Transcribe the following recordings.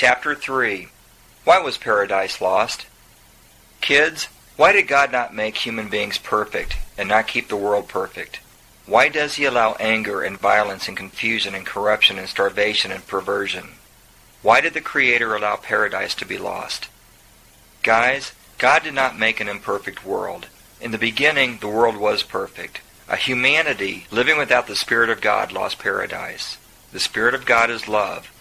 Chapter 3 Why was paradise lost? Kids, why did God not make human beings perfect and not keep the world perfect? Why does he allow anger and violence and confusion and corruption and starvation and perversion? Why did the Creator allow paradise to be lost? Guys, God did not make an imperfect world. In the beginning, the world was perfect. A humanity living without the Spirit of God lost paradise. The Spirit of God is love.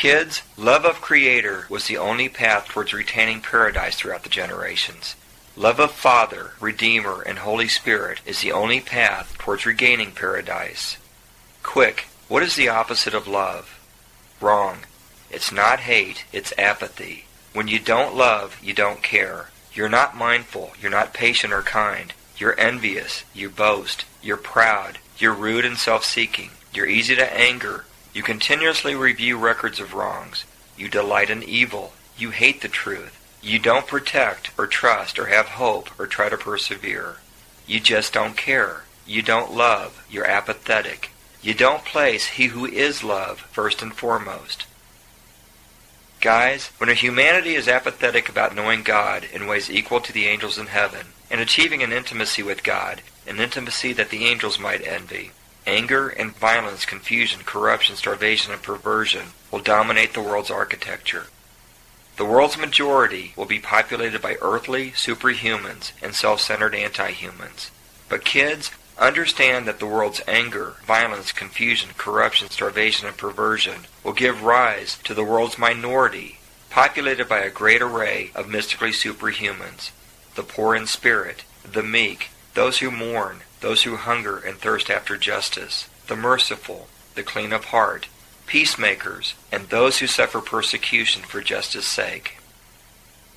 Kids, love of Creator was the only path towards retaining paradise throughout the generations. Love of Father, Redeemer, and Holy Spirit is the only path towards regaining paradise. Quick, what is the opposite of love? Wrong. It's not hate, it's apathy. When you don't love, you don't care. You're not mindful, you're not patient or kind. You're envious, you boast, you're proud, you're rude and self-seeking, you're easy to anger, you continuously review records of wrongs, you delight in evil, you hate the truth, you don't protect or trust or have hope or try to persevere. You just don't care. You don't love. You're apathetic. You don't place He who is love first and foremost. Guys, when a humanity is apathetic about knowing God in ways equal to the angels in heaven, and achieving an intimacy with God, an intimacy that the angels might envy, anger and violence, confusion, corruption, starvation, and perversion will dominate the world's architecture. The world's majority will be populated by earthly superhumans and self-centered anti-humans. But kids, Understand that the world's anger, violence, confusion, corruption, starvation, and perversion will give rise to the world's minority, populated by a great array of mystically superhumans, the poor in spirit, the meek, those who mourn, those who hunger and thirst after justice, the merciful, the clean of heart, peacemakers, and those who suffer persecution for justice' sake.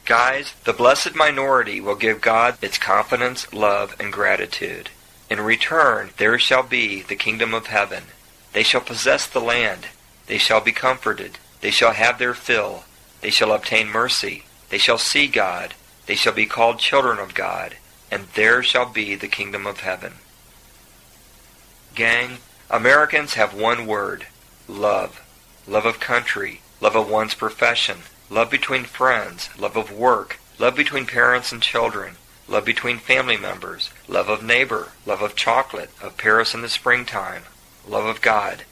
Guys, the blessed minority will give God its confidence, love, and gratitude. In return there shall be the kingdom of heaven. They shall possess the land. They shall be comforted. They shall have their fill. They shall obtain mercy. They shall see God. They shall be called children of God. And there shall be the kingdom of heaven. Gang, Americans have one word. Love. Love of country. Love of one's profession. Love between friends. Love of work. Love between parents and children love between family members, love of neighbor, love of chocolate, of Paris in the springtime, love of God.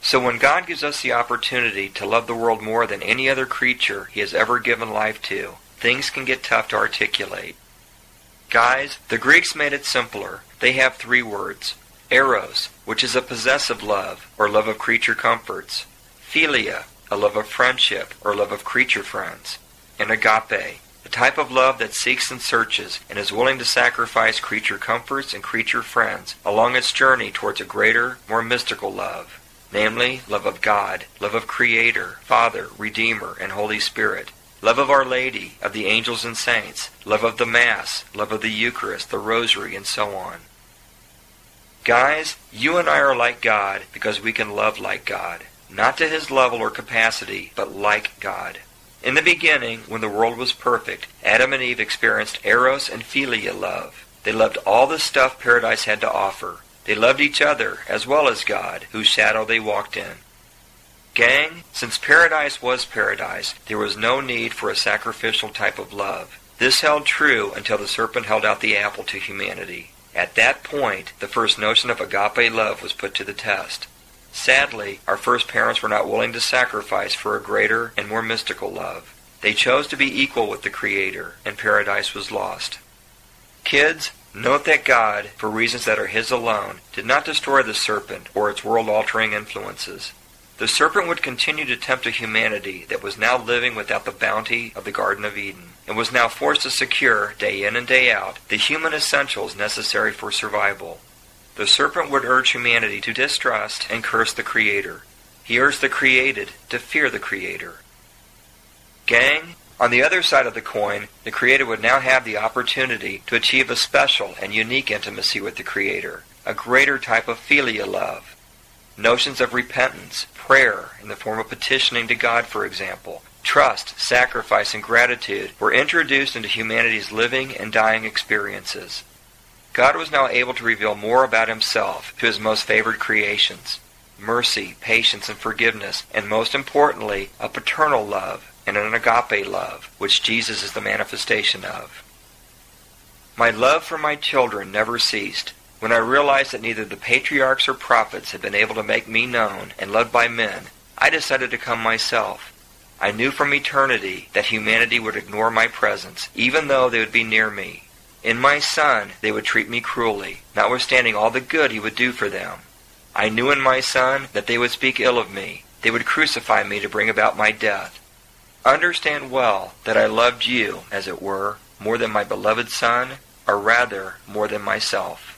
So when God gives us the opportunity to love the world more than any other creature he has ever given life to, things can get tough to articulate. Guys, the Greeks made it simpler. They have three words. Eros, which is a possessive love, or love of creature comforts. Philia, a love of friendship, or love of creature friends. And agape, the type of love that seeks and searches and is willing to sacrifice creature comforts and creature friends along its journey towards a greater, more mystical love, namely, love of God, love of Creator, Father, Redeemer, and Holy Spirit, love of Our Lady, of the angels and saints, love of the Mass, love of the Eucharist, the Rosary, and so on. Guys, you and I are like God because we can love like God, not to his level or capacity, but like God. In the beginning, when the world was perfect, Adam and Eve experienced eros and philia love. They loved all the stuff paradise had to offer. They loved each other as well as God, whose shadow they walked in. Gang, since paradise was paradise, there was no need for a sacrificial type of love. This held true until the serpent held out the apple to humanity. At that point, the first notion of agape love was put to the test. Sadly, our first parents were not willing to sacrifice for a greater and more mystical love. They chose to be equal with the Creator, and paradise was lost. Kids, note that God, for reasons that are His alone, did not destroy the serpent or its world-altering influences. The serpent would continue to tempt a humanity that was now living without the bounty of the Garden of Eden, and was now forced to secure, day in and day out, the human essentials necessary for survival. The serpent would urge humanity to distrust and curse the Creator. He urged the created to fear the Creator. Gang, on the other side of the coin, the Creator would now have the opportunity to achieve a special and unique intimacy with the Creator, a greater type of filial love. Notions of repentance, prayer in the form of petitioning to God, for example, trust, sacrifice, and gratitude were introduced into humanity's living and dying experiences. God was now able to reveal more about himself to his most favored creations mercy, patience, and forgiveness, and most importantly, a paternal love and an agape love, which Jesus is the manifestation of. My love for my children never ceased. When I realized that neither the patriarchs or prophets had been able to make me known and loved by men, I decided to come myself. I knew from eternity that humanity would ignore my presence, even though they would be near me. In my son, they would treat me cruelly, notwithstanding all the good he would do for them. I knew in my son that they would speak ill of me. They would crucify me to bring about my death. Understand well that I loved you, as it were, more than my beloved son, or rather more than myself.